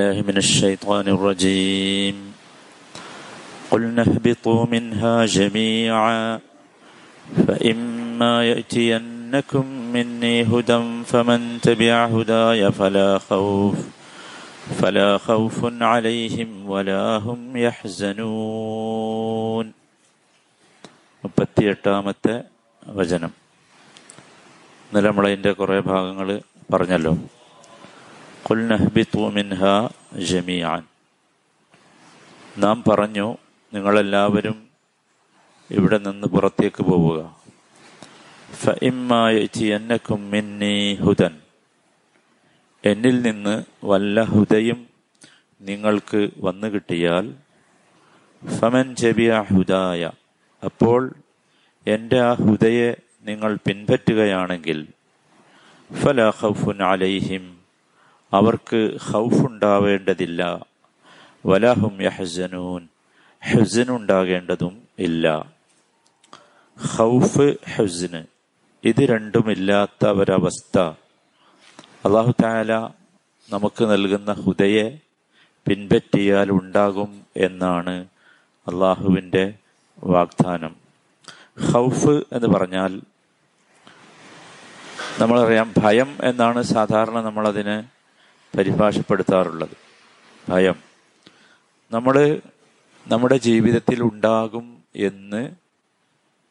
أعوذ بالله من الشيطان الرجيم قلنا اهبطوا منها جميعا فإما يأتينكم مني هدى فمن تبع هداي فلا خوف فلا خوف عليهم ولا هم يحزنون മുപ്പത്തിയെട്ടാമത്തെ വചനം ഇന്നലെ നമ്മളതിൻ്റെ കുറേ ഭാഗങ്ങൾ പറഞ്ഞല്ലോ നാം പറഞ്ഞു നിങ്ങളെല്ലാവരും ഇവിടെ നിന്ന് പുറത്തേക്ക് പോവുക. ഹുദൻ. എന്നിൽ നിന്ന് വല്ല ഹുദയും നിങ്ങൾക്ക് വന്നു കിട്ടിയാൽ ഫമൻ ജബിയ ഹുദായ. അപ്പോൾ എന്റെ ആ ഹുദയെ നിങ്ങൾ പിൻപറ്റുകയാണെങ്കിൽ ഫല ഖൗഫുൻ അലൈഹിം അവർക്ക് ഹൗഫുണ്ടാവേണ്ടതില്ല. വലഹും യഹ്സനൂൻ. ഹുസനുണ്ടാകേണ്ടതും ഇല്ല. ഹൗഫ് ഹുസന്. ഇത് രണ്ടുമില്ലാത്ത ഒരവസ്ഥ അള്ളാഹു താല നമുക്ക് നൽകുന്ന ഹുദയെ പിൻപറ്റിയാൽ ഉണ്ടാകും എന്നാണ് അള്ളാഹുവിന്റെ വാഗ്ദാനം. ഹൗഫ് എന്ന് പറഞ്ഞാൽ നമ്മളറിയാം ഭയം എന്നാണ് സാധാരണ നമ്മളതിനെ പരിഭാഷപ്പെടുത്താറുള്ളത്. ഭയം. നമ്മൾ നമ്മുടെ ജീവിതത്തിൽ ഉണ്ടാകും എന്ന്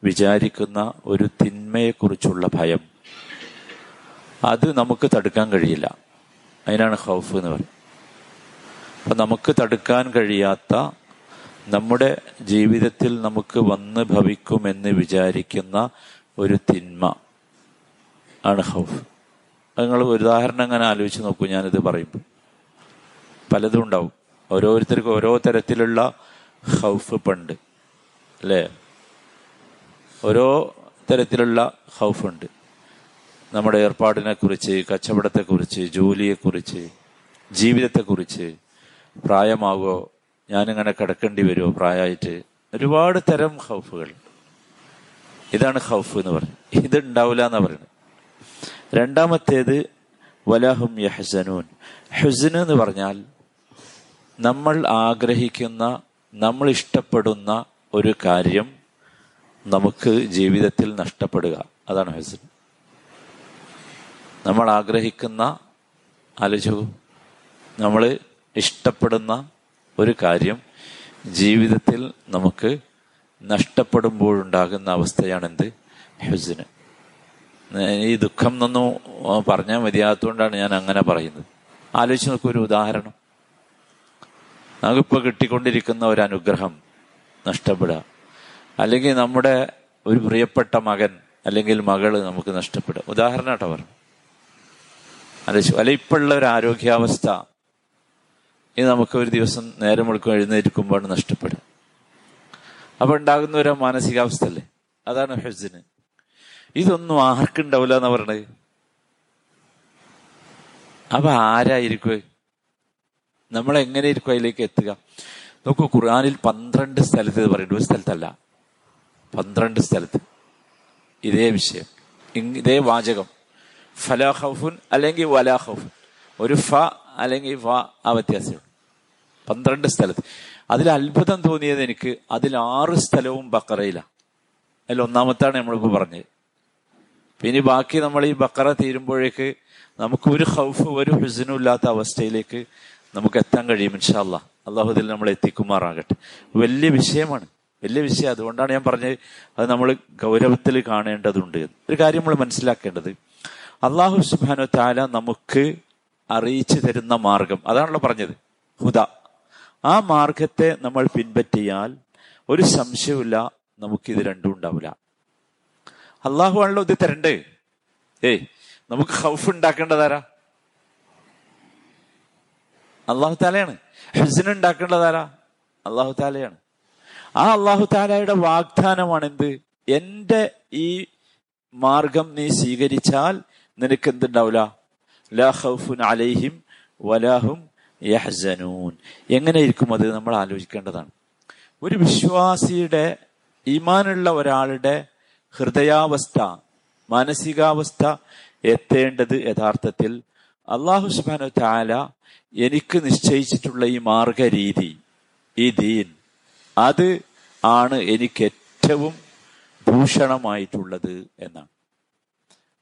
വിചാരിക്കുന്ന ഒരു തിന്മയെക്കുറിച്ചുള്ള ഭയം. അത് നമുക്ക് തടുക്കാൻ കഴിയില്ല. അതിനാണ് ഹൗഫ് എന്ന് പറയുന്നത്. അപ്പൊ നമുക്ക് തടുക്കാൻ കഴിയാത്ത നമ്മുടെ ജീവിതത്തിൽ നമുക്ക് വന്ന് ഭവിക്കുമെന്ന് വിചാരിക്കുന്ന ഒരു തിന്മ ആണ് ഹൗഫ് നിങ്ങൾ ഉദാഹരണം അങ്ങനെ ആലോചിച്ച് നോക്കൂ ഞാനിത് പറയുമ്പോൾ പലതും ഉണ്ടാവും. ഓരോരുത്തർക്കും ഓരോ തരത്തിലുള്ള ഹൗഫ് പണ്ട് അല്ലേ? ഓരോ തരത്തിലുള്ള ഹൗഫ് ഉണ്ട്. നമ്മുടെ ഏർപ്പാടിനെ കുറിച്ച് കച്ചവടത്തെക്കുറിച്ച് ജോലിയെക്കുറിച്ച് ജീവിതത്തെക്കുറിച്ച് പ്രായമാകോ ഞാനിങ്ങനെ കിടക്കേണ്ടി വരുമോ പ്രായമായിട്ട് ഒരുപാട് തരം ഹൗഫുകൾ. ഇതാണ് ഹൗഫ് എന്ന് പറയുന്നത്. ഇത് ഉണ്ടാവില്ല എന്നാ പറയുന്നത്. രണ്ടാമത്തേത് വലാഹും യഹ്സനൂൻ. ഹുസൻ എന്ന് പറഞ്ഞാൽ നമ്മൾ ആഗ്രഹിക്കുന്ന നമ്മൾ ഇഷ്ടപ്പെടുന്ന ഒരു കാര്യം നമുക്ക് ജീവിതത്തിൽ നഷ്ടപ്പെടുക. അതാണ് ഹുസൻ നമ്മൾ ആഗ്രഹിക്കുന്ന ആലോചിച്ചു നമ്മൾ ഇഷ്ടപ്പെടുന്ന ഒരു കാര്യം ജീവിതത്തിൽ നമുക്ക് നഷ്ടപ്പെടുമ്പോഴുണ്ടാകുന്ന അവസ്ഥയാണെന്ത്? ഹുസിന്. ഈ ദുഃഖം എന്നൊന്നും പറഞ്ഞാൽ മതിയാത്തതുകൊണ്ടാണ് ഞാൻ അങ്ങനെ പറയുന്നത്. ആലോചിച്ച് നോക്കൂ ഒരു ഉദാഹരണം. നമുക്കിപ്പോൾ കിട്ടിക്കൊണ്ടിരിക്കുന്ന ഒരു അനുഗ്രഹം നഷ്ടപ്പെടുക. അല്ലെങ്കിൽ നമ്മുടെ ഒരു പ്രിയപ്പെട്ട മകൻ അല്ലെങ്കിൽ മകൾ നമുക്ക് നഷ്ടപ്പെടുക. ഉദാഹരണം കേട്ടോ പറഞ്ഞു. ആലോചിച്ചു അല്ലെ ഇപ്പോഴുള്ള ഒരു ആരോഗ്യാവസ്ഥ ഇത് നമുക്ക് ഒരു ദിവസം നേരം മുഴുക്കും എഴുന്നേൽക്കുമ്പോഴാണ് നഷ്ടപ്പെടുക. അപ്പൊ ഉണ്ടാകുന്ന ഒരു മാനസികാവസ്ഥ അല്ലേ? അതാണ് ഹെസിന്. ഇതൊന്നും ആർക്കുണ്ടാവില്ല എന്നാ പറഞ്ഞത് അപ്പൊ ആരായിരിക്കും നമ്മൾ എങ്ങനെ ഇരിക്കും അതിലേക്ക് എത്തുക? നോക്കൂ ഖുർആാനിൽ പന്ത്രണ്ട് സ്ഥലത്ത് ഇത് പറയുന്നത് ഒരു സ്ഥലത്തല്ല. പന്ത്രണ്ട് സ്ഥലത്ത്. ഇതേ വിഷയം. ഇതേ വാചകം. ഫലാഹഫുൻ അല്ലെങ്കിൽ വലാഹഫുൻ ഒരു ഫ അല്ലെങ്കിൽ വ ആ വ്യത്യാസമുണ്ട്. പന്ത്രണ്ട് സ്ഥലത്ത്. അതിൽ അത്ഭുതം തോന്നിയത് എനിക്ക് അതിൽ ആറ് സ്ഥലവും ബക്കറയിലാണ് അതിൽ ഒന്നാമത്താണ് നമ്മളിപ്പോൾ പറഞ്ഞത്. പിന്നെ ബാക്കി നമ്മൾ ഈ ബക്കറ തീരുമ്പോഴേക്ക് നമുക്ക് ഒരു ഹൗഫ് ഒരു ഹുസിനും ഇല്ലാത്ത അവസ്ഥയിലേക്ക് നമുക്ക് എത്താൻ കഴിയും ഇൻഷാല്ല അള്ളാഹുദിൽ നമ്മൾ എത്തിക്കുമാറാകട്ടെ. വലിയ വിഷയമാണ്. വലിയ വിഷയം. അതുകൊണ്ടാണ് ഞാൻ പറഞ്ഞത് അത് നമ്മൾ ഗൗരവത്തിൽ കാണേണ്ടതുണ്ട്. ഒരു കാര്യം നമ്മൾ മനസ്സിലാക്കേണ്ടത്. അള്ളാഹു സുബാനു താല നമുക്ക് അറിയിച്ചു തരുന്ന മാർഗം. അതാണല്ലോ പറഞ്ഞത്. ഹുദ. ആ മാർഗത്തെ നമ്മൾ പിൻപറ്റിയാൽ ഒരു സംശയമില്ല നമുക്കിത് രണ്ടും ഉണ്ടാവില്ല. അള്ളാഹു ആണല്ലോ ഇത് തരണ്ടേ? ഏയ് നമുക്ക് ഹൗഫ് ഉണ്ടാക്കേണ്ടതാരാ അള്ളാഹു താലയാണ് ഹുസിൻ ഉണ്ടാക്കേണ്ടതാരാ അള്ളാഹു താലയാണ് ആ അള്ളാഹു താലയുടെ വാഗ്ദാനമാണ് എന്ത് എന്റെ ഈ മാർഗം നീ സ്വീകരിച്ചാൽ നിനക്ക് എന്തുണ്ടാവില്ല ലാ അലൈഹിം വലാഹും യഹ്സനൂൻ. എങ്ങനെ ഇരിക്കും അത്? നമ്മൾ ആലോചിക്കേണ്ടതാണ്. ഒരു വിശ്വാസിയുടെ ഈമാനുള്ള ഒരാളുടെ ഹൃദയാവസ്ഥ മാനസികാവസ്ഥ എത്തേണ്ടത് യഥാർത്ഥത്തിൽ അള്ളാഹു സുബാനു താല എനിക്ക് നിശ്ചയിച്ചിട്ടുള്ള ഈ മാർഗരീതി ഈ ദീൻ അത് ആണ് എനിക്ക് ഏറ്റവും ഭൂഷണമായിട്ടുള്ളത് എന്നാണ്.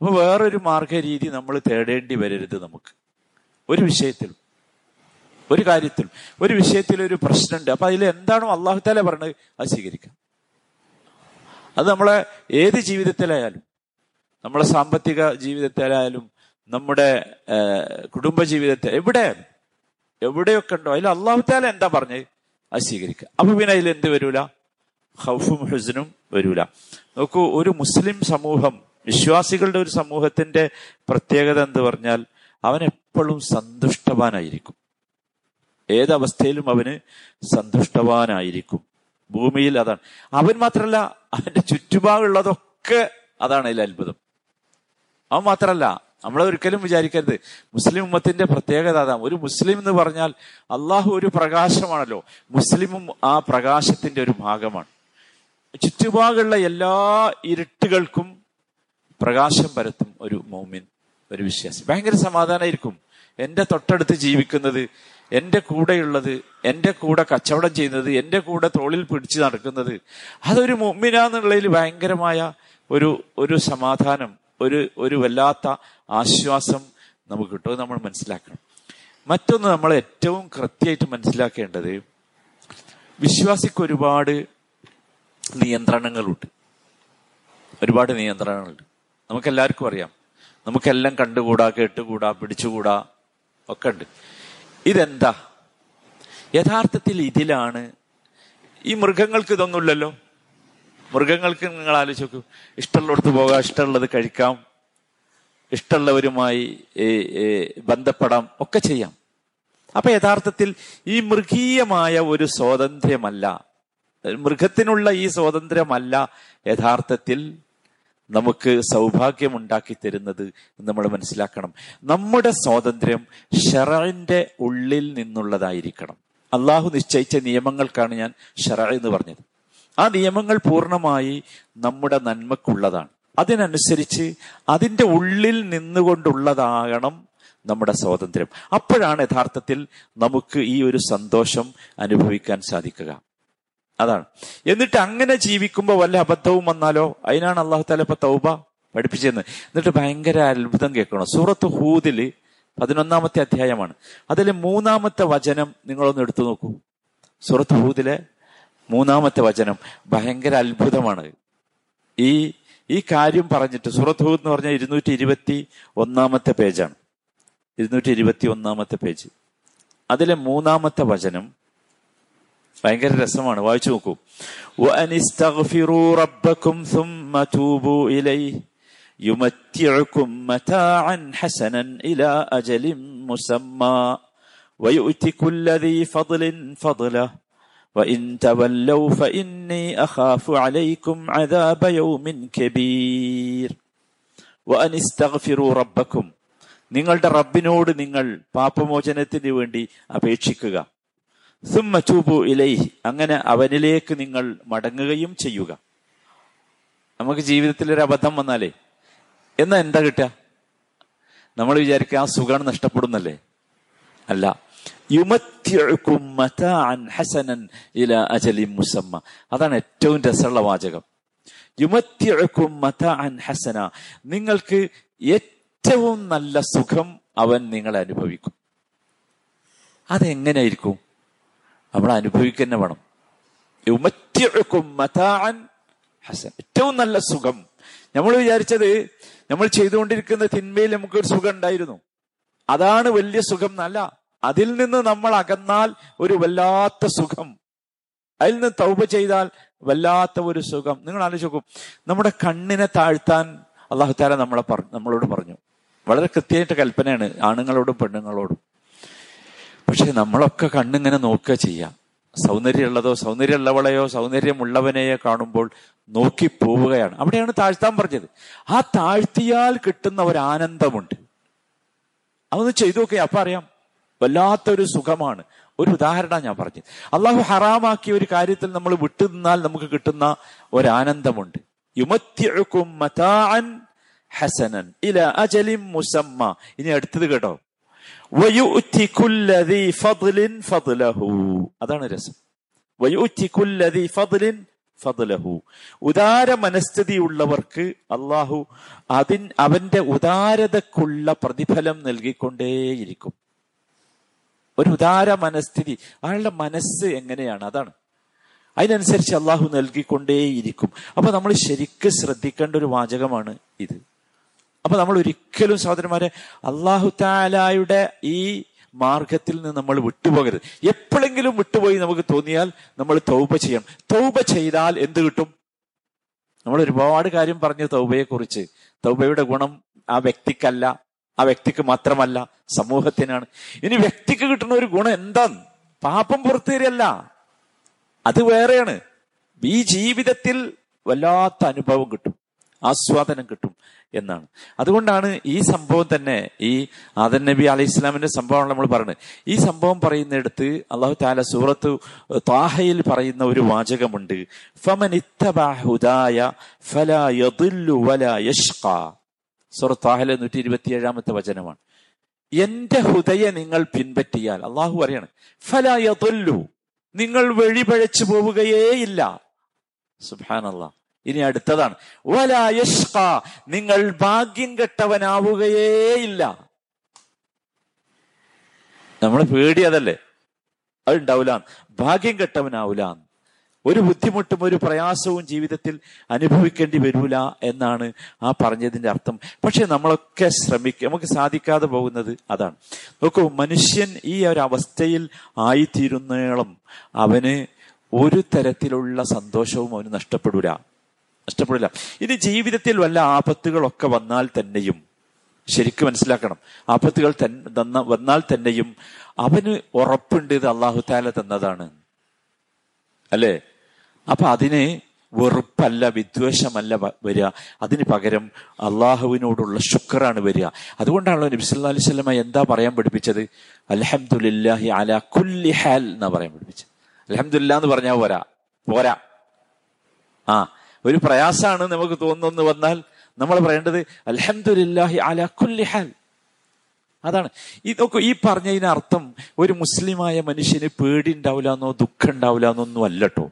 അപ്പൊ വേറൊരു മാർഗരീതി നമ്മൾ തേടേണ്ടി വരരുത് നമുക്ക്. ഒരു വിഷയത്തിലും ഒരു കാര്യത്തിലും ഒരു വിഷയത്തിൽ ഒരു പ്രശ്നമുണ്ട്. അപ്പൊ അതിൽ എന്താണോ അള്ളാഹു താല പറഞ്ഞത് അത് സ്വീകരിക്കാം. അത് നമ്മളെ ഏത് ജീവിതത്തിലായാലും നമ്മളെ സാമ്പത്തിക ജീവിതത്തിലായാലും നമ്മുടെ കുടുംബ ജീവിതത്തിൽ എവിടെ എവിടെയൊക്കെ ഉണ്ടോ അതിൽ അള്ളാഹുത്താല എന്താ പറഞ്ഞത്? അത് സ്വീകരിക്കുക. അപ്പൊ പിന്നെ അതിൽ എന്ത് വരൂല? ഹൗഫും ഹുസനും വരൂല. നോക്കൂ ഒരു മുസ്ലിം സമൂഹം വിശ്വാസികളുടെ ഒരു സമൂഹത്തിന്റെ പ്രത്യേകത എന്ന് പറഞ്ഞാൽ അവൻ എപ്പോഴും സന്തുഷ്ടവാനായിരിക്കും. ഏതവസ്ഥയിലും അവന് സന്തുഷ്ടവാനായിരിക്കും. ഭൂമിയിൽ അതാണ്. അവൻ മാത്രല്ല അവന്റെ ചുറ്റുപാടുള്ളതൊക്കെ അതാണ് അതിൽ അത്ഭുതം. അവൻ മാത്രല്ല നമ്മൾ ഒരിക്കലും വിചാരിക്കരുത്. മുസ്ലിം ഉമ്മത്തിന്റെ പ്രത്യേകത അതാണ്. ഒരു മുസ്ലിം എന്ന് പറഞ്ഞാൽ അള്ളാഹു ഒരു പ്രകാശമാണല്ലോ. മുസ്ലിമും ആ പ്രകാശത്തിന്റെ ഒരു ഭാഗമാണ്. ചുറ്റുപാടുള്ള എല്ലാ ഇരുട്ടുകൾക്കും പ്രകാശം പരത്തും ഒരു മോമിൻ ഒരു വിശ്വാസി. ഭയങ്കര സമാധാനമായിരിക്കും. എന്റെ തൊട്ടടുത്ത് ജീവിക്കുന്നത് എന്റെ കൂടെയുള്ളത് എന്റെ കൂടെ കച്ചവടം ചെയ്യുന്നത് എന്റെ കൂടെ തോളിൽ പിടിച്ച് നടക്കുന്നത് അതൊരു മുമ്മിനാന്നുള്ളതിൽ ഭയങ്കരമായ ഒരു ഒരു സമാധാനം ഒരു ഒരു വല്ലാത്ത ആശ്വാസം നമുക്ക് കിട്ടും. നമ്മൾ മനസ്സിലാക്കണം. മറ്റൊന്ന് നമ്മൾ ഏറ്റവും കൃത്യമായിട്ട് മനസ്സിലാക്കേണ്ടത് വിശ്വാസിക്ക് ഒരുപാട് നിയന്ത്രണങ്ങളുണ്ട്. ഒരുപാട് നിയന്ത്രണങ്ങളുണ്ട്. നമുക്കെല്ലാവർക്കും അറിയാം. നമുക്കെല്ലാം കണ്ടുകൂടാ കേട്ടുകൂടാ പിടിച്ചുകൂടാ ഒക്കെ ഉണ്ട് ഇതെന്താ? യഥാർത്ഥത്തിൽ ഇതിലാണ്. ഈ മൃഗങ്ങൾക്ക് ഇതൊന്നുമില്ലല്ലോ. മൃഗങ്ങൾക്ക് നിങ്ങൾ ആലോചിച്ച് ഇഷ്ടമുള്ളിടത്ത് പോകാം ഇഷ്ടമുള്ളത് കഴിക്കാം. ഇഷ്ടമുള്ളവരുമായി ബന്ധപ്പെടാം ഒക്കെ ചെയ്യാം. അപ്പൊ യഥാർത്ഥത്തിൽ ഈ മൃഗീയമായ ഒരു സ്വാതന്ത്ര്യമല്ല. മൃഗത്തിനുള്ള ഈ സ്വാതന്ത്ര്യമല്ല യഥാർത്ഥത്തിൽ നമുക്ക് സൗഭാഗ്യം ഉണ്ടാക്കി തരുന്നത് നമ്മൾ മനസ്സിലാക്കണം. നമ്മുടെ സ്വാതന്ത്ര്യം ഷെറിന്റെ ഉള്ളിൽ നിന്നുള്ളതായിരിക്കണം. അള്ളാഹു നിശ്ചയിച്ച നിയമങ്ങൾക്കാണ് ഞാൻ ഷെറ എന്ന് പറഞ്ഞത്. ആ നിയമങ്ങൾ പൂർണമായി നമ്മുടെ നന്മക്കുള്ളതാണ്. അതിനനുസരിച്ച് അതിന്റെ ഉള്ളിൽ നിന്നുകൊണ്ടുള്ളതാകണം നമ്മുടെ സ്വാതന്ത്ര്യം. അപ്പോഴാണ് യഥാർത്ഥത്തിൽ നമുക്ക് ഈ ഒരു സന്തോഷം അനുഭവിക്കാൻ സാധിക്കുക. അതാണ്. എന്നിട്ട് അങ്ങനെ ജീവിക്കുമ്പോൾ വല്ല അബദ്ധവും വന്നാലോ? അതിനാണ് അള്ളാഹു താല ഇപ്പൊ തൗബ പഠിപ്പിച്ചതെന്ന് എന്നിട്ട് ഭയങ്കര അത്ഭുതം കേൾക്കണം. സൂറത്ത് ഹൂദിൽ പതിനൊന്നാമത്തെ അധ്യായമാണ്. അതിൽ മൂന്നാമത്തെ വചനം നിങ്ങളൊന്ന് എടുത്തു നോക്കൂ. സൂറത്ത് ഹൂദിലെ മൂന്നാമത്തെ വചനം ഭയങ്കര അത്ഭുതമാണ്. ഈ ഈ കാര്യം പറഞ്ഞിട്ട് സൂറത്ത് ഹൂദ് എന്ന് പറഞ്ഞാൽ ഇരുന്നൂറ്റി ഇരുപത്തി ഒന്നാമത്തെ പേജാണ്. ഇരുന്നൂറ്റി ഇരുപത്തി ഒന്നാമത്തെ പേജ്. അതിലെ മൂന്നാമത്തെ വചനം ഭയങ്കര രസമാണ് വായിച്ചു നോക്കൂ റബ്ബക്കും ثم توبوا إليه يمتعكم متاعا حسنا إلى أجل مسمى ويؤتي كل ذي فضل فضله وإن تولوا فإني أخاف عليكم عذاب يوم كبير وأن استغفروا ربكم നിങ്ങളുടെ റബ്ബിനോട് നിങ്ങൾ പാപമോചനത്തിന് വേണ്ടി അപേക്ഷിക്കുക സുമ്മ ഇലൈ അങ്ങനെ അവനിലേക്ക് നിങ്ങൾ മടങ്ങുകയും ചെയ്യുക. നമുക്ക് ജീവിതത്തിൽ ഒരു അബദ്ധം വന്നാലേ എന്നാ എന്താ കിട്ടുക? നമ്മൾ വിചാരിക്കുക ആ സുഖം നഷ്ടപ്പെടുന്നല്ലേ? അല്ല. ഹസനൻ ഇല അജലി മുസമ്മ. അതാണ് ഏറ്റവും രസമുള്ള വാചകം. ഹസന. നിങ്ങൾക്ക് ഏറ്റവും നല്ല സുഖം അവൻ നിങ്ങളെ അനുഭവിക്കും. അതെങ്ങനെയായിരിക്കും? നമ്മൾ അനുഭവിക്കുന്ന വേണം. ഹസൻ. ഏറ്റവും നല്ല സുഖം. നമ്മൾ വിചാരിച്ചത് നമ്മൾ ചെയ്തുകൊണ്ടിരിക്കുന്ന തിന്മയിൽ നമുക്കൊരു സുഖം ഉണ്ടായിരുന്നു. അതാണ് വലിയ സുഖം എന്നല്ല. അതിൽ നിന്ന് നമ്മൾ അകന്നാൽ ഒരു വല്ലാത്ത സുഖം. അതിൽ നിന്ന് തൗപ ചെയ്താൽ വല്ലാത്ത ഒരു സുഖം. നിങ്ങൾ ആലോചിക്കും നമ്മുടെ കണ്ണിനെ താഴ്ത്താൻ അള്ളാഹു താല നമ്മളെ നമ്മളോട് പറഞ്ഞു. വളരെ കൃത്യമായിട്ട് കൽപ്പനയാണ് ആണുങ്ങളോടും പെണ്ണുങ്ങളോടും. പക്ഷെ നമ്മളൊക്കെ കണ്ണിങ്ങനെ നോക്കുക ചെയ്യാം. സൗന്ദര്യമുള്ളതോ സൗന്ദര്യമുള്ളവളെയോ സൗന്ദര്യമുള്ളവനെയോ കാണുമ്പോൾ നോക്കി പോവുകയാണ്. അവിടെയാണ് താഴ്ത്താൻ പറഞ്ഞത്. ആ താഴ്ത്തിയാൽ കിട്ടുന്ന ഒരു ആനന്ദമുണ്ട് അതൊന്ന് ചെയ്തു നോക്കി അപ്പൊ അറിയാം. വല്ലാത്തൊരു സുഖമാണ്. ഒരു ഉദാഹരണം ഞാൻ പറഞ്ഞു അള്ളാഹു ഹറാമാക്കിയ ഒരു കാര്യത്തിൽ നമ്മൾ വിട്ടുനിന്നാൽ നമുക്ക് കിട്ടുന്ന ഒരു ആനന്ദമുണ്ട് ഹസനൻ ഇല അജലിം മുസമ്മ. ഇനി അടുത്തത് കേട്ടോ. അതാണ് രസം. ഉദാര മനസ്ഥിതിയുള്ളവർക്ക് അള്ളാഹു അതിൻ അവന്റെ ഉദാരതക്കുള്ള പ്രതിഫലം നൽകിക്കൊണ്ടേയിരിക്കും. ഒരു ഉദാര മനസ്ഥിതി അയാളുടെ മനസ്സ് എങ്ങനെയാണ്? അതാണ്. അതിനനുസരിച്ച് അള്ളാഹു നൽകിക്കൊണ്ടേയിരിക്കും. അപ്പൊ നമ്മൾ ശരിക്കും ശ്രദ്ധിക്കേണ്ട ഒരു വാചകമാണ് ഇത്. അപ്പൊ നമ്മൾ ഒരിക്കലും സഹോദരന്മാരെ അള്ളാഹു താലായുടെ ഈ മാർഗത്തിൽ നിന്ന് നമ്മൾ വിട്ടുപോകരുത്. എപ്പോഴെങ്കിലും വിട്ടുപോയി നമുക്ക് തോന്നിയാൽ നമ്മൾ തൗപ ചെയ്യണം. തൗപ ചെയ്താൽ എന്ത് കിട്ടും? നമ്മൾ ഒരുപാട് കാര്യം പറഞ്ഞു തൗബയെ കുറിച്ച് തൗബയുടെ ഗുണം ആ വ്യക്തിക്കല്ല. ആ വ്യക്തിക്ക് മാത്രമല്ല സമൂഹത്തിനാണ്. ഇനി വ്യക്തിക്ക് കിട്ടുന്ന ഒരു ഗുണം എന്താന്ന്? പാപം പുറത്തു തരികയല്ല അത് വേറെയാണ്. ഈ ജീവിതത്തിൽ വല്ലാത്ത അനുഭവം കിട്ടും. ആസ്വാദനം കിട്ടും. എന്നാണ്. അതുകൊണ്ടാണ് ഈ സംഭവം തന്നെ ഈ ആദൻ നബി അലൈഹി ഇസ്ലാമിന്റെ സംഭവമാണ് നമ്മൾ പറയുന്നത്. ഈ സംഭവം പറയുന്നിടത്ത് അള്ളാഹു താല സൂറത്ത് താഹയിൽ പറയുന്ന ഒരു വാചകമുണ്ട്. സൂറത്ത് താഹലെ നൂറ്റി ഇരുപത്തിയേഴാമത്തെ വചനമാണ്. എന്റെ ഹുദയ നിങ്ങൾ പിൻപറ്റിയാൽ അള്ളാഹു പറയാണ് ഫല യദില്ലു നിങ്ങൾ വഴിപഴച്ചു പോവുകയേയില്ല. സുബാനല്ല ഇനി അടുത്തതാണ്. നിങ്ങൾ ഭാഗ്യം കെട്ടവനാവുകയേയില്ല. നമ്മൾ പേടി അതല്ലേ? അത് ഉണ്ടാവില്ല ഭാഗ്യം കെട്ടവനാവൂല. ഒരു ബുദ്ധിമുട്ടും ഒരു പ്രയാസവും ജീവിതത്തിൽ അനുഭവിക്കേണ്ടി വരൂല എന്നാണ് ആ പറഞ്ഞതിന്റെ അർത്ഥം. പക്ഷെ നമ്മളൊക്കെ ശ്രമിക്കുക നമുക്ക് സാധിക്കാതെ പോകുന്നത് അതാണ്. നോക്കൂ മനുഷ്യൻ ഈ ഒരു അവസ്ഥയിൽ ആയിത്തീരുന്നോളം അവന് ഒരു തരത്തിലുള്ള സന്തോഷവും അവന് നഷ്ടപ്പെടൂല. നഷ്ടപ്പെടില്ല. ഇനി ജീവിതത്തിൽ വല്ല ആപത്തുകളൊക്കെ വന്നാൽ തന്നെയും ശരിക്കും മനസ്സിലാക്കണം. ആപത്തുകൾ തന്ന വന്നാൽ തന്നെയും അവന് ഉറപ്പുണ്ട് ഇത് അള്ളാഹു താല തന്നതാണ്. അല്ലേ? അപ്പൊ അതിന് വെറുപ്പല്ല വിദ്വേഷമല്ല വരിക. അതിന് പകരം അള്ളാഹുവിനോടുള്ള ശുക്രാണ് വരിക. അതുകൊണ്ടാണല്ലോ നബി അലൈഹി സ്വലമ എന്താ പറയാൻ പഠിപ്പിച്ചത്? അലഹമുല്ലാഹി അല കുല്ലി ഹാൽ എന്നാ പറയാൻ പഠിപ്പിച്ചത്. അലഹമുല്ല എന്ന് പറഞ്ഞാൽ പോരാ. പോരാ. ആ ഒരു പ്രയാസമാണ് നമുക്ക് തോന്നുന്നു വന്നാൽ നമ്മൾ പറയേണ്ടത് അലഹമുല്ലാഹി അല കുല്ലിഹാൽ അതാണ്. ഈ നോക്കൂ ഈ പറഞ്ഞതിന് അർത്ഥം ഒരു മുസ്ലിമായ മനുഷ്യന് പേടി ഉണ്ടാവില്ല എന്നോ ദുഃഖം ഉണ്ടാവില്ല എന്നൊന്നും അല്ലട്ടോ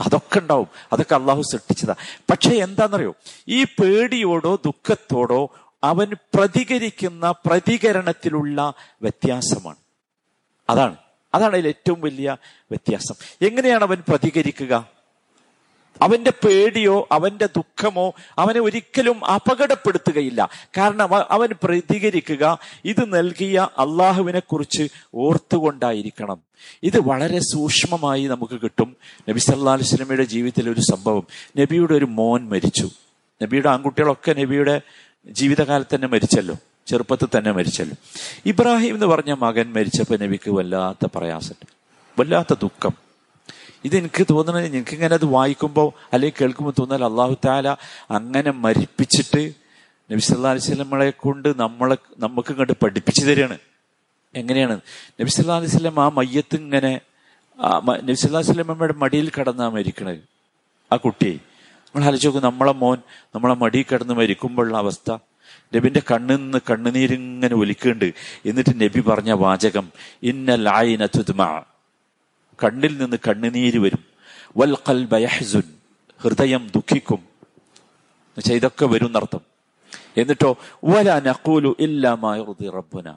അതൊക്കെ ഉണ്ടാവും. അതൊക്കെ അള്ളാഹു സൃഷ്ടിച്ചതാ. പക്ഷെ എന്താണെന്നറിയോ ഈ പേടിയോടോ ദുഃഖത്തോടോ അവൻ പ്രതികരിക്കുന്ന പ്രതികരണത്തിലുള്ള വ്യത്യാസമാണ്. അതാണ്. അതാണ് അതിൽ ഏറ്റവും വലിയ വ്യത്യാസം. എങ്ങനെയാണ് അവൻ പ്രതികരിക്കുക? അവന്റെ പേടിയോ അവന്റെ ദുഃഖമോ അവനെ ഒരിക്കലും അപകടപ്പെടുത്തുകയില്ല. കാരണം അവൻ പ്രതികരിക്കുക ഇത് നൽകിയ അള്ളാഹുവിനെ കുറിച്ച് ഓർത്തുകൊണ്ടായിരിക്കണം. ഇത് വളരെ സൂക്ഷ്മമായി നമുക്ക് കിട്ടും. നബി സല്ലാ വസ്ലമയുടെ ജീവിതത്തിലെ ഒരു സംഭവം. നബിയുടെ ഒരു മോൻ മരിച്ചു. നബിയുടെ ആൺകുട്ടികളൊക്കെ നബിയുടെ ജീവിതകാലത്ത് തന്നെ മരിച്ചല്ലോ. ചെറുപ്പത്തിൽ തന്നെ മരിച്ചല്ലോ. ഇബ്രാഹിം എന്ന് പറഞ്ഞ മകൻ മരിച്ചപ്പോൾ നബിക്ക് വല്ലാത്ത പ്രയാസം വല്ലാത്ത ദുഃഖം. ഇതെനിക്ക് തോന്നുന്നത് ഇങ്ങനെ അത് വായിക്കുമ്പോൾ അല്ലെങ്കിൽ കേൾക്കുമ്പോൾ തോന്നാൽ അള്ളാഹു താല അങ്ങനെ മരിപ്പിച്ചിട്ട് നബി അലിസ്ലമ്മളെ കൊണ്ട് നമ്മളെ നമുക്ക് ഇങ്ങോട്ട് പഠിപ്പിച്ചു തരികയാണ്. എങ്ങനെയാണ്? നബി അലിസ്ലം ആ മയ്യത്ത് ഇങ്ങനെ നബി സല്ലാ സ്വലമ്മയുടെ മടിയിൽ കടന്നാ മരിക്കണത്. ആ കുട്ടിയെ. നമ്മൾ ആലോചിച്ച് നോക്കും നമ്മളെ മോൻ നമ്മളെ മടി കിടന്ന് മരിക്കുമ്പോഴുള്ള അവസ്ഥ. നബിന്റെ കണ്ണിൽ നിന്ന് കണ്ണുനീരിങ്ങനെ ഒലിക്കുന്നുണ്ട്. എന്നിട്ട് നബി പറഞ്ഞ വാചകം ഇന്നൽ ആയിന തുദ്മ കണ്ണിൽ നിന്ന് കണ്ണുനീര് വരും. വൽ യഹ്സുൻ ഹൃദയം ദുഃഖിക്കും. എന്നുവെച്ചാൽ ഇതൊക്കെ വരും എന്നർത്ഥം എന്നിട്ടോ വല നഖൂലു ഇല്ലാമായുറുദി റബ്ബുന.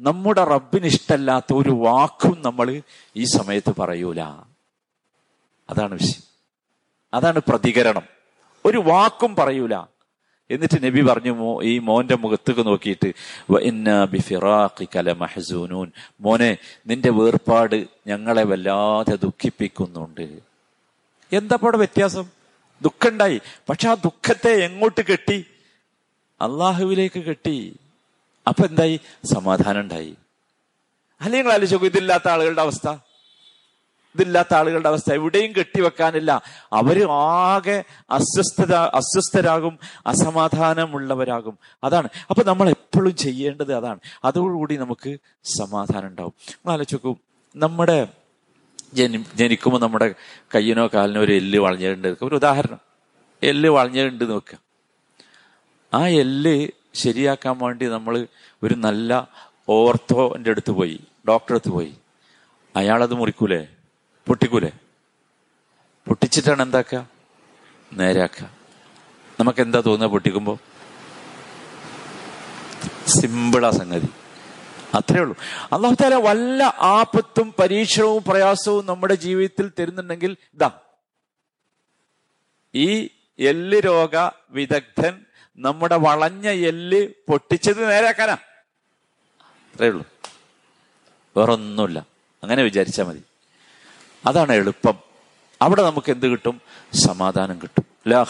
നമ്മുടെ റബ്ബിന് ഇഷ്ടല്ലാത്ത ഒരു വാക്കും നമ്മൾ ഈ സമയത്ത് പറയൂല. അതാണ് വിഷയം. അതാണ് പ്രതികരണം. ഒരു വാക്കും പറയൂല. എന്നിട്ട് നബി പറഞ്ഞു മോ ഈ മോന്റെ മുഖത്തേക്ക് നോക്കിയിട്ട് മോനെ നിന്റെ വേർപാട് ഞങ്ങളെ വല്ലാതെ ദുഃഖിപ്പിക്കുന്നുണ്ട്. എന്താ അവിടെ വ്യത്യാസം? ദുഃഖമുണ്ടായി പക്ഷെ ആ ദുഃഖത്തെ എങ്ങോട്ട് കെട്ടി? അള്ളാഹുവിലേക്ക് കെട്ടി. അപ്പൊ എന്തായി? സമാധാനം ഉണ്ടായി. അല്ലെങ്കിൽ ആലോചിച്ചു ഇതില്ലാത്ത ആളുകളുടെ അവസ്ഥ? ഇതില്ലാത്ത ആളുകളുടെ അവസ്ഥ എവിടെയും കെട്ടിവെക്കാനില്ല. അവർ ആകെ അസ്വസ്ഥത അസ്വസ്ഥരാകും അസമാധാനമുള്ളവരാകും. അതാണ്. അപ്പൊ നമ്മൾ എപ്പോഴും ചെയ്യേണ്ടത് അതാണ്. അതോടുകൂടി നമുക്ക് സമാധാനം ഉണ്ടാവും. ആലോചിക്കൂ നമ്മുടെ ജനി ജനിക്കുമ്പോൾ നമ്മുടെ കയ്യിനോ കാലിനോ ഒരു എല്ല് വളഞ്ഞിട്ടുണ്ട്. ഒരു ഉദാഹരണം. എല്ല് വളഞ്ഞിട്ടുണ്ട് നോക്കുക ആ എല്ല് ശരിയാക്കാൻ വേണ്ടി നമ്മൾ ഒരു നല്ല ഓർത്തോന്റെ അടുത്ത് പോയി. ഡോക്ടറെ അടുത്ത് പോയി. അയാളത് മുറിക്കൂലേ? പൊട്ടിക്കൂലേ? പൊട്ടിച്ചിട്ടാണ് എന്താക്കുക? നേരാക്കുക നമുക്ക് എന്താ തോന്നുക പൊട്ടിക്കുമ്പോ? സിമ്പിളാ സംഗതി. അത്രേ ഉള്ളൂ. അള്ളാഹുത്താല വല്ല ആപത്തും പരീക്ഷണവും പ്രയാസവും നമ്മുടെ ജീവിതത്തിൽ തരുന്നുണ്ടെങ്കിൽ ഇതാ. ഈ എല്ല് രോഗ വിദഗ്ധൻ നമ്മുടെ വളഞ്ഞ എല്ല് പൊട്ടിച്ചത് നേരാക്കാനാ അത്രേ ഉള്ളൂ. വേറൊന്നുമില്ല. അങ്ങനെ വിചാരിച്ചാൽ മതി. അതാണ് എളുപ്പം. അവിടെ നമുക്ക് എന്ത് കിട്ടും? സമാധാനം കിട്ടും. ലാ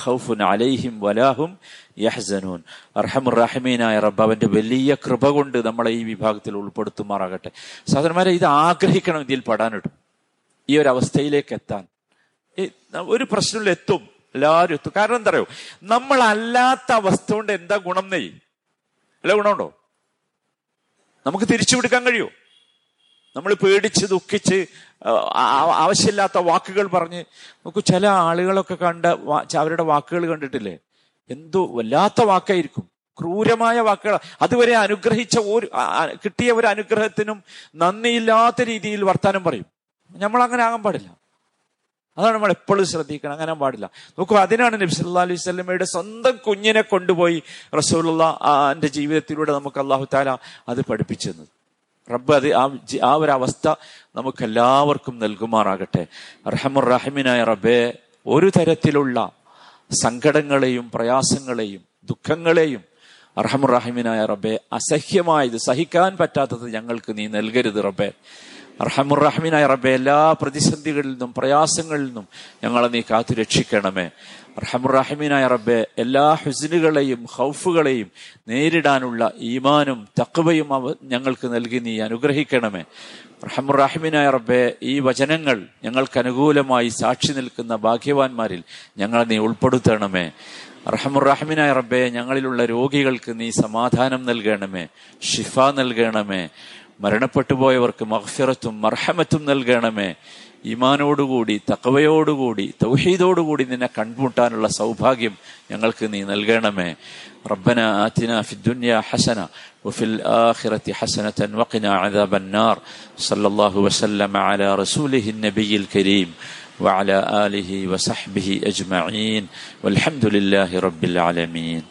അലൈഹിം വലാഹും യഹ്സനൂൻ. അർഹമുറഹിമീനായ റബ്ബ് അവന്റെ വലിയ കൃപ കൊണ്ട് നമ്മളെ ഈ വിഭാഗത്തിൽ ഉൾപ്പെടുത്തുമാറാകട്ടെ. സഹോദരന്മാരെ ഇത് ആഗ്രഹിക്കണം ഇതിൽ പെടാനിടും. ഈ ഒരു അവസ്ഥയിലേക്ക് എത്താൻ. ഒരു പ്രശ്നമില്ല എത്തും. എല്ലാവരും എത്തും. കാരണം എന്താ പറയുക നമ്മളല്ലാത്ത അവസ്ഥ കൊണ്ട് എന്താ ഗുണം നെയ്? അല്ല ഗുണമുണ്ടോ? നമുക്ക് തിരിച്ചു കൊടുക്കാൻ കഴിയുമോ? നമ്മൾ പേടിച്ച് ദുഃഖിച്ച് ആവശ്യമില്ലാത്ത വാക്കുകൾ പറഞ്ഞ് നമുക്ക് ചില ആളുകളൊക്കെ കണ്ട അവരുടെ വാക്കുകൾ കണ്ടിട്ടില്ലേ? എന്തോ വല്ലാത്ത വാക്കായിരിക്കും. ക്രൂരമായ വാക്കുകൾ അതുവരെ അനുഗ്രഹിച്ച ഒരു കിട്ടിയ ഒരു അനുഗ്രഹത്തിനും നന്ദിയില്ലാത്ത രീതിയിൽ വർത്താനം പറയും. നമ്മൾ അങ്ങനെ ആകാൻ പാടില്ല. അതാണ് നമ്മൾ എപ്പോഴും ശ്രദ്ധിക്കണം. അങ്ങനെ പാടില്ല. നോക്കൂ അതിനാണ് നബി അലൈഹി സ്വലമയുടെ സ്വന്തം കുഞ്ഞിനെ കൊണ്ടുപോയി റസൂലുള്ള എന്റെ ജീവിതത്തിലൂടെ നമുക്ക് അള്ളാഹു താല അത് പഠിപ്പിച്ചത് റബ്ബ് അത് ആ ആ ഒരു അവസ്ഥ നമുക്ക് എല്ലാവർക്കും നൽകുമാറാകട്ടെ റഹമുറഹിമിനായ റബ്ബെ ഒരു തരത്തിലുള്ള സങ്കടങ്ങളെയും പ്രയാസങ്ങളെയും ദുഃഖങ്ങളെയും അറഹമുറഹിമിനായ റബ്ബെ അസഹ്യമായത് സഹിക്കാൻ പറ്റാത്തത് ഞങ്ങൾക്ക് നീ നൽകരുത് റബ്ബെ. അർഹമുറഹമിനായ റബ്ബെ എല്ലാ പ്രതിസന്ധികളിൽ നിന്നും പ്രയാസങ്ങളിൽ നിന്നും ഞങ്ങളെ നീ കാത്തു രക്ഷിക്കണമേ. അർഹമുറഹ്മീനായ റബ്ബെ എല്ലാ ഹുസിനുകളെയും ഹൗഫുകളെയും നേരിടാനുള്ള ഈമാനും തക്കവയും അവ ഞങ്ങൾക്ക് നൽകി നീ അനുഗ്രഹിക്കണമേ. റഹമുറാഹിമിനായ റബ്ബെ ഈ വചനങ്ങൾ ഞങ്ങൾക്ക് അനുകൂലമായി സാക്ഷി നിൽക്കുന്ന ഭാഗ്യവാന്മാരിൽ ഞങ്ങളെ നീ ഉൾപ്പെടുത്തണമേ. റഹമുറാഹിമിനായ റബ്ബെ ഞങ്ങളിലുള്ള രോഗികൾക്ക് നീ സമാധാനം നൽകണമേ ഷിഫ നൽകണമേ. മരണപ്പെട്ടു പോയവർക്ക് മഹ്ഫിറത്തും മർഹമത്തും നൽകണമേ ഈമാനോടുകൂടി തക്കവയോടുകൂടി തൗഹീദോടുകൂടി നിന്നെ കണ്ടുമുട്ടാനുള്ള സൗഭാഗ്യം ഞങ്ങൾക്ക് നീ നൽകണമേ ربنا آتنا في الدنيا حسنة وفي الآخرة حسنة وقنا عذاب النار صلى الله وسلم على رسوله النبي الكريم وعلى آله وصحبه أجمعين والحمد لله رب العالمين